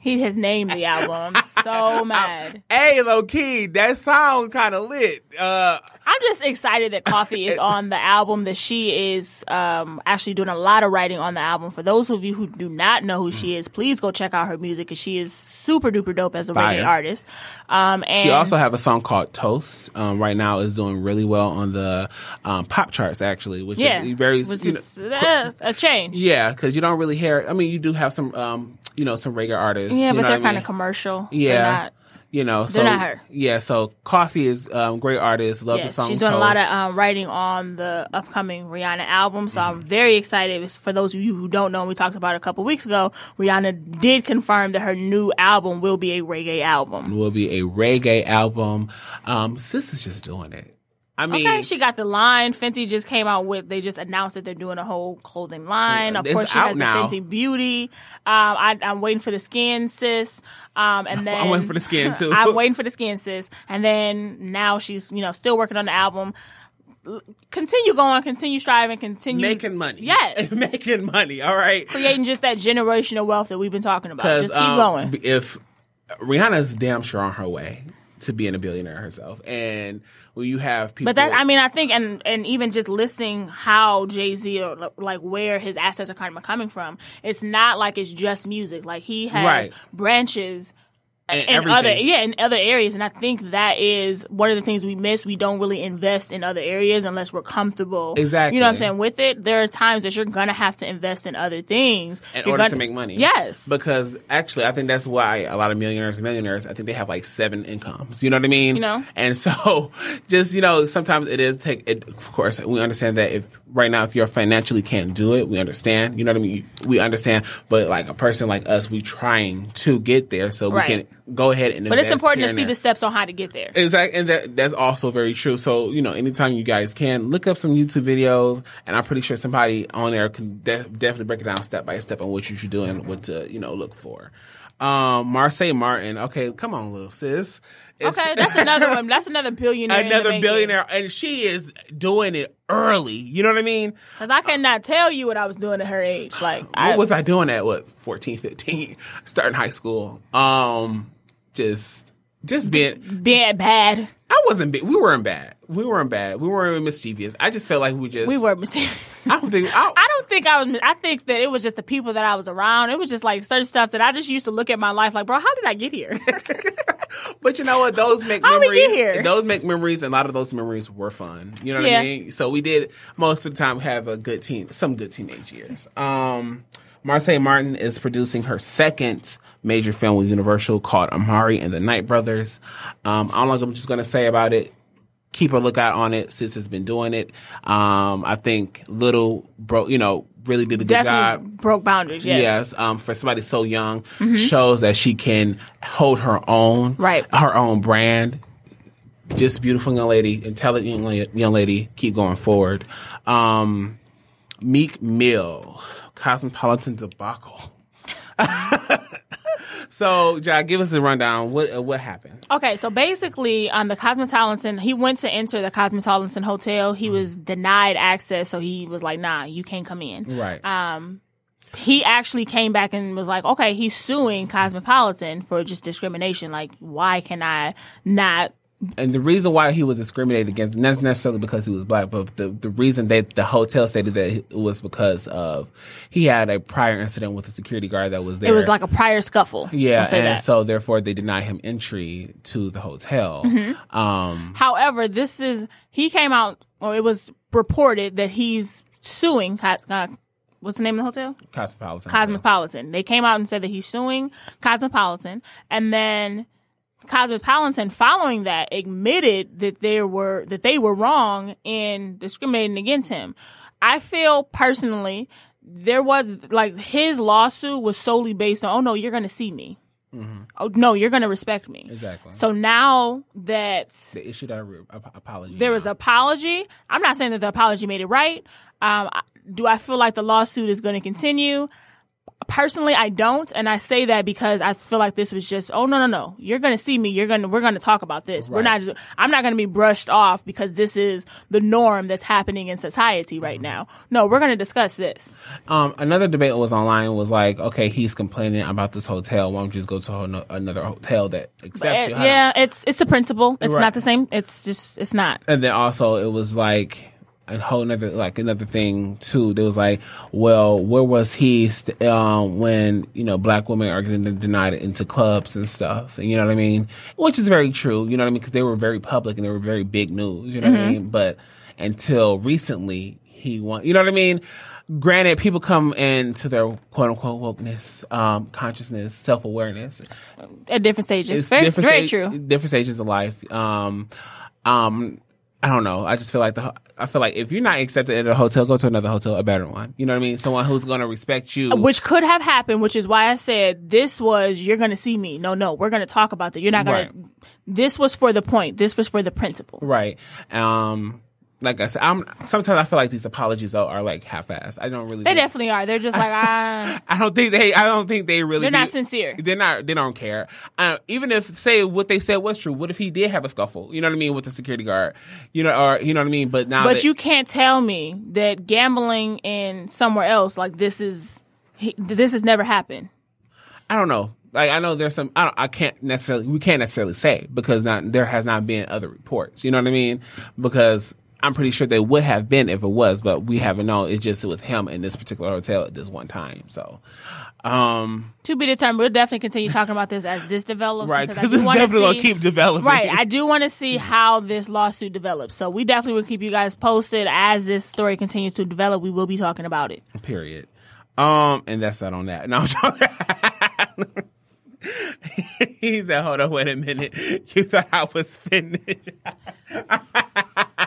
He has named the album. I'm so mad. hey, low key, that sound kind of lit. Uh, I'm just excited that Koffee is on the album. That she is um, actually doing a lot of writing on the album. For those of you who do not know who she is, please go check out her music because she is super duper dope as a Fire. reggae artist. Um, and she also have a song called Toast. Um, right now is doing really well on the um, pop charts actually, which yeah, is very which you know, is uh, a change. Yeah, because you don't really hear. I mean, you do have some, um, you know, some reggae artists. Yeah, but they're kind of commercial. Yeah, you know, so not her. Yeah, so Koffee is um, great artist. Love the Yes, song. she's doing a lot of um, writing on the upcoming Rihanna album, so Mm-hmm. I'm very excited. For those of you who don't know, we talked about it a couple weeks ago. Rihanna did confirm that her new album will be a reggae album. will be a reggae album. Um, Sis is just doing it. I mean, Okay, she got the line. Fenty just came out with. They just announced that they're doing a whole clothing line. Of course, she has now. the Fenty Beauty. Um, I, I'm waiting for the skin, sis. Um, and then I'm waiting for the skin, too. I'm waiting for the skin, sis. And then now she's you know still working on the album. Continue going, continue striving, continue making money. Yes. making money. All right. creating just that generational wealth that we've been talking about. Just keep um, going. if Rihanna's damn sure on her way to being a billionaire herself, and when you have people, But that, I mean, I think, and and even just listening how Jay Z or like where his assets are kind of coming from, it's not like it's just music. Like he has Right. branches and in other yeah in other areas and i think that is one of the things we miss we don't really invest in other areas unless we're comfortable Exactly. you know what i'm saying with it there are times that you're gonna have to invest in other things in You're order gonna- to make money. yes Because actually, I think that's why a lot of millionaires and millionaires, I think they have like seven incomes. You know what I mean? You know? And so, just you know, sometimes it is take. It, of course, we understand that if right now, if you're financially can't do it, we understand. You know what I mean? We understand. But like a person like us, we trying to get there, so we Right. can go ahead and. but it's important to see there. the steps on how to get there Exactly, and that that's also very true. So you know, anytime you guys can look up some YouTube videos, and I'm pretty sure somebody on there can de- definitely break it down step by step on what you should do and what to you know look for. Um, Marsai Martin, okay, come on, little sis. It's okay that's another one that's another billionaire another billionaire, and she is doing it early. You know what I mean? Because I cannot tell you what I was doing at her age. Like, What I, was I doing at what 14, 15, starting high school? Um, just just being being bad. I wasn't. Big, we weren't bad. We weren't bad. We weren't mischievous. I just felt like we just. We were mischievous. I don't think. I, I don't think I was. I think that it was just the people that I was around. It was just like certain stuff that I just used to look at my life like, bro, how did I get here? but you know what? Those make How we memories. get here? Those make memories, and a lot of those memories were fun. You know what Yeah. I mean? So we did most of the time have a good team, some good teenage years. Um, Marsai Martin is producing her second major film with Universal called Amari and the Night Brothers. Um, all I'm just going to say about it, keep a lookout on it. Sis has been doing it. Um, I think Little broke, you know, really did a good Definitely job. broke boundaries. Yes. Yes, um, for somebody so young, shows that she can hold her own, Right. her own brand. Just beautiful young lady, intelligent young young lady. Keep going forward. Um, Meek Mill, Cosmopolitan debacle. so, Jack, give us a rundown. What uh, what happened? Okay, so basically, on the Cosmopolitan, he went to enter the Cosmopolitan hotel. He was denied access, so he was like, "Nah, you can't come in." Right. Um, he actually came back and was like, "Okay, he's suing Cosmopolitan for just discrimination. Like, why can I not?" And the reason why he was discriminated against, not necessarily because he was black, but the, the reason that the hotel stated that it was because of he had a prior incident with a security guard that was there. It was like a prior scuffle. yeah, say and that. so therefore they deny him entry to the hotel. Mm-hmm. Um, However, this is he came out, or it was reported that he's suing. Uh, what's the name of the hotel? Cosmopolitan. Cosmopolitan. They came out and said that he's suing Cosmopolitan, and then Cosmopolitan, following that, admitted that there were that they were wrong in discriminating against him. I feel personally there was like his lawsuit was solely based on, oh no, you're going to see me. Oh no, you're going to respect me. Exactly. So now that the issue that re- ap- apology. there was apology. I'm not saying that the apology made it right. Um, do I feel like the lawsuit is going to continue? Personally, I don't, and I say that because I feel like this was just, oh no, no, no, you're going to see me. You're going to, we're going to talk about this. We're not, just, I'm not going to be brushed off because this is the norm that's happening in society right now. No, we're going to discuss this. Um, another debate was online was like, okay, he's complaining about this hotel. Why don't you just go to another hotel that accepts you? Uh, yeah, it's it's the principle. It's Right. not the same. It's just, it's not. And then also it was like a whole another like another thing too. There was like, well, where was he st- um, when you know black women are getting denied into clubs and stuff? And you know what I mean? Which is very true. You know what I mean? Because they were very public and they were very big news. You know what I mean? But until recently, he won. You know what I mean? Granted, people come into their quote unquote wokeness, um, consciousness, self awareness At different stages. it's very, different very stage- true. Different stages of life. Um, um, I don't know. I just feel like the. I feel like if you're not accepted at a hotel, go to another hotel, a better one. You know what I mean? Someone who's going to respect you. which could have happened, which is why I said this was you're going to see me. No, no, we're going to talk about that. You're not going to. This was for the point. This was for the principle. right. Um, like I said, I'm sometimes I feel like these apologies are, are like half-assed. I don't really. They think- definitely are. They're just like ah. I don't think they. I don't think they really. They're not sincere. They're not. They don't care. Uh, even if say what they said was true. What if he did have a scuffle? You know what I mean with the security guard. You know, or you know what I mean. But now, But that- you can't tell me that gambling in somewhere else like this is he, this has never happened. I don't know. Like I know there's some. I don't. I can't necessarily. We can't necessarily say because not there has not been other reports. You know what I mean? Because I'm pretty sure they would have been if it was, but we haven't known. It's just with him in this particular hotel at this one time. So, um, To be determined. We'll definitely continue talking about this as this develops. right? I Because do it's definitely see- gonna keep developing. Right. I do want to see how this lawsuit develops. So we definitely will keep you guys posted as this story continues to develop. We will be talking about it. Period. Um, and that's that on that. No, I'm joking. he said, "Hold on, wait a minute. You thought I was finished."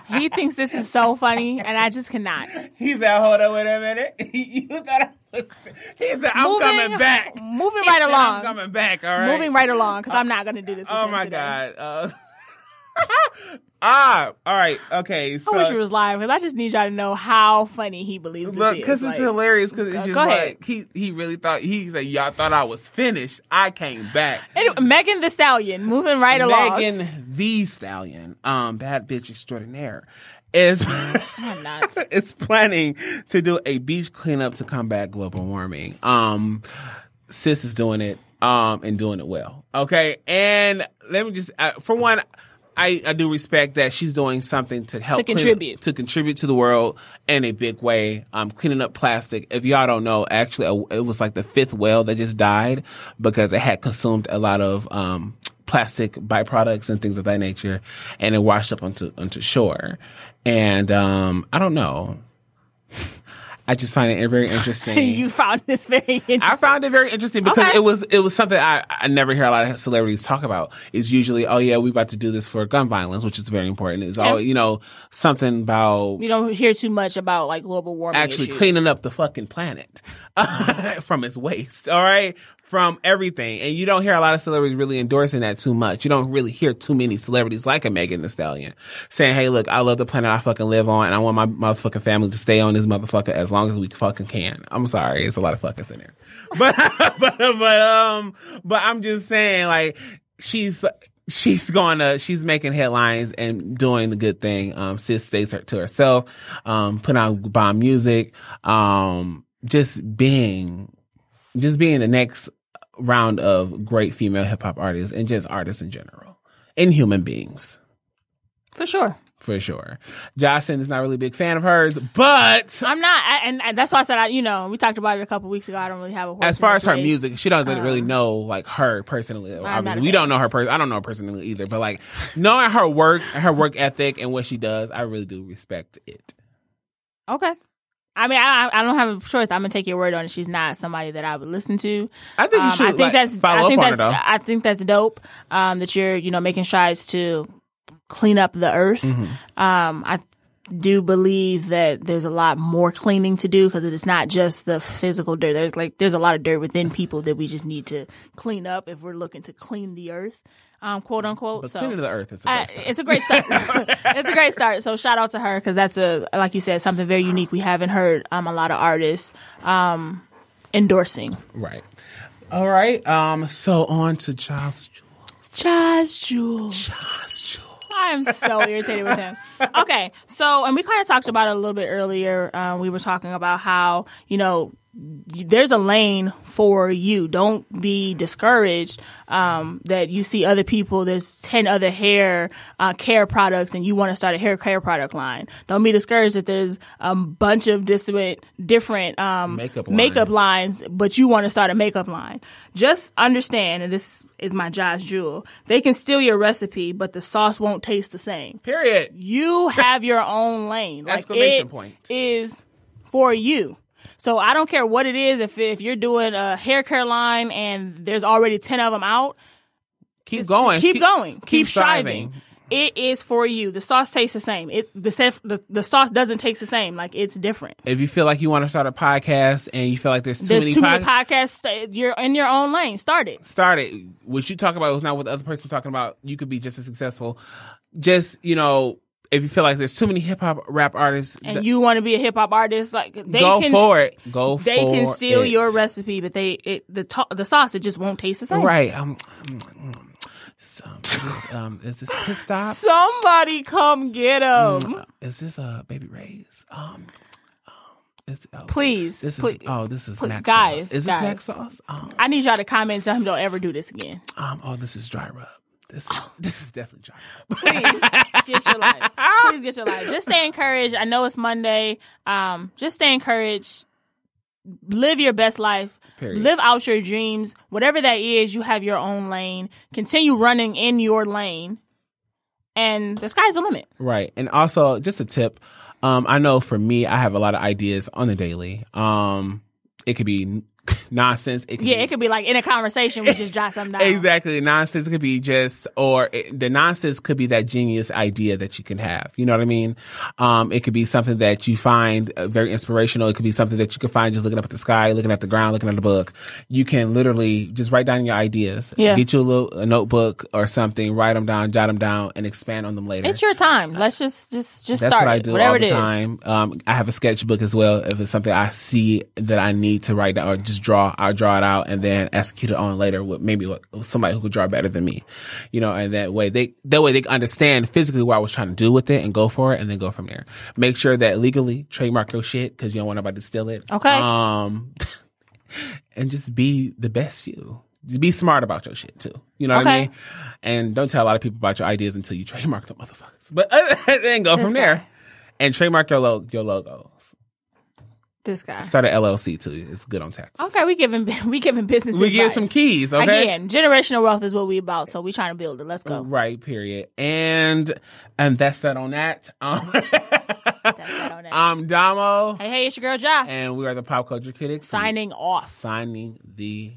He thinks this is so funny, and I just cannot. He said, "Hold on, wait a minute. you thought I was." He said, "I'm Moving- coming back. moving right said, along. I'm coming back. All right. Moving right along because I'm not going to do this. Oh my today. god. Uh, ah. All right. Okay. So I wish it was live because I just need y'all to know how funny he believes this look, is. because it's Like, hilarious. Because it's just go ahead. like he he really thought he said y'all thought I was finished. I came back. Megan Thee Stallion moving right along. Megan Thee Stallion, um, bad bitch extraordinaire, is I'm not. is planning to do a beach cleanup to combat global warming. Um, sis is doing it, um, and doing it well. Okay, and let me just, uh, for one. I, I do respect that she's doing something to help To clean up- contribute. to contribute to the world in a big way. Um, cleaning up plastic. If y'all don't know, actually, it was like the fifth whale that just died because it had consumed a lot of um, plastic byproducts and things of that nature, and it washed up onto onto shore. And um, I don't know. I just find it very interesting. you found this very interesting. I found it very interesting because Okay. it was it was something I, I never hear a lot of celebrities talk about. Is usually, oh yeah, we about to do this for gun violence, which is very important. It's all you know something about we don't hear too much about like global warming. actually issues. cleaning up the fucking planet from its waste. All right. From everything. And you don't hear a lot of celebrities really endorsing that too much. You don't really hear too many celebrities like a Megan Thee Stallion saying, Hey, look, I love the planet I fucking live on and I want my motherfucking family to stay on this motherfucker as long as we fucking can. I'm sorry. It's a lot of fuckers in there. But, but, but, um, but I'm just saying like she's, she's to she's making headlines and doing the good thing um sis stays her to herself um put on bomb music um just being just being the next round of great female hip hop artists and just artists in general and human beings for sure. for sure. Jocelyn is not really a big fan of hers, but I'm not, I, and, and that's why I said I, you know, we talked about it a couple weeks ago. I don't really have a as far as her race. music, she doesn't um, really know like her personally. Obviously, we don't know her person. I don't know her personally either, but like knowing her work, her work ethic, and what she does, I really do respect it. Okay. I mean, I, I don't have a choice. I'm gonna take your word on it. She's not somebody that I would listen to. I think you Um, should, I think like, that's. follow I think that's. though. I think that's dope. Um, that you're, you know, making strides to clean up the earth. Mm-hmm. Um, I do believe that there's a lot more cleaning to do because it's not just the physical dirt. There's like there's a lot of dirt within people that we just need to clean up if we're looking to clean the earth, um, quote unquote. But so cleaning the earth is a I- it's a great start. it's a great start. So shout out to her because that's a like you said something very unique. We haven't heard um a lot of artists um endorsing. Right. All right. Um. So on to Giles Jewel. Jazz Jules. Giles Jewel. I'm so irritated with him. Okay, so and we kind of talked about it a little bit earlier. Um, we were talking about how you know there's a lane for you. Don't be discouraged um, that you see other people. There's ten other hair uh, care products, and you want to start a hair care product line. Don't be discouraged that there's a bunch of different different um, Makeup line. makeup lines, but you want to start a makeup line. Just understand, and this is my Josh Jewel. They can steal your recipe, but the sauce won't taste the same Period. you have your own lane. Like Exclamation point. is for you. So I don't care what it is. If if you're doing a hair care line and there's already ten of them out, Keep going. keep, going. Keep, striving. striving. It is for you. The sauce tastes the same. It the the, the sauce doesn't taste the same. Like it's different. If you feel like you want to start a podcast and you feel like there's too There's many, too many podcasts. You're in your own lane. Start it. start it. What you talk about was not what the other person talking about. You could be just as successful. Just you know, if you feel like there's too many hip hop rap artists, And th- you want to be a hip hop artist, like they go can for it. Go. They can steal it. your recipe, but they it, the to- the sauce it just won't taste the same. Right. Um. um, is this, um, is this pit stop? Somebody come get them. Uh, is this uh baby Ray's? Um. um, is, oh, Please, This is please. oh, this is Please, guys, sauce. Is guys. this mac sauce? Um, I need y'all to comment and tell him don't ever do this again. um, oh, this is dry rub. This is, this is definitely dry rub. Please get your life. Please your life. Just stay encouraged. I know it's Monday. Um, just stay encouraged. Live your best life. Period. Live out your dreams. Whatever that is, you have your own lane. Continue running in your lane. And the sky's the limit. Right. And also, just a tip. Um, I know for me, I have a lot of ideas on the daily. Um, it could be nonsense. It Yeah, be, it could be like in a conversation, we just jot something down. Exactly. Nonsense could be just, or it, the nonsense could be that genius idea that you can have. You know what I mean? Um, it could be something that you find uh, very inspirational. It could be something that you can find just looking up at the sky, looking at the ground, looking at the book. You can literally just write down your ideas. Yeah. Get you a little a notebook or something, write them down, jot them down, and expand on them later. It's your time. Let's just just just That's start what I do Whatever all the it is. time. Um, I have a sketchbook as well. If it's something I see that I need to write down or just draw, I'll draw it out and then execute it on later with maybe somebody who could draw better than me. You know, and that way they that way they can understand physically what I was trying to do with it and go for it and then go from there. Make sure that legally trademark your shit because you don't want nobody to steal it. Okay. Um, and just be the best you. Be smart about your shit too. You know what I mean? And don't tell a lot of people about your ideas until you trademark the motherfuckers. But then go from guy. there and trademark your lo- your logos. This guy. Start an LLC too. It's good on tax. Okay, we giving we giving business. We give advice. some keys, okay? Again, generational wealth is what we about, so we trying to build it. Let's go. Right, period. And and that's that on that. Um, That's said on that. I'm Damo, hey, hey, it's your girl Ja. and we are the Pop Culture Critics. Signing off. Signing the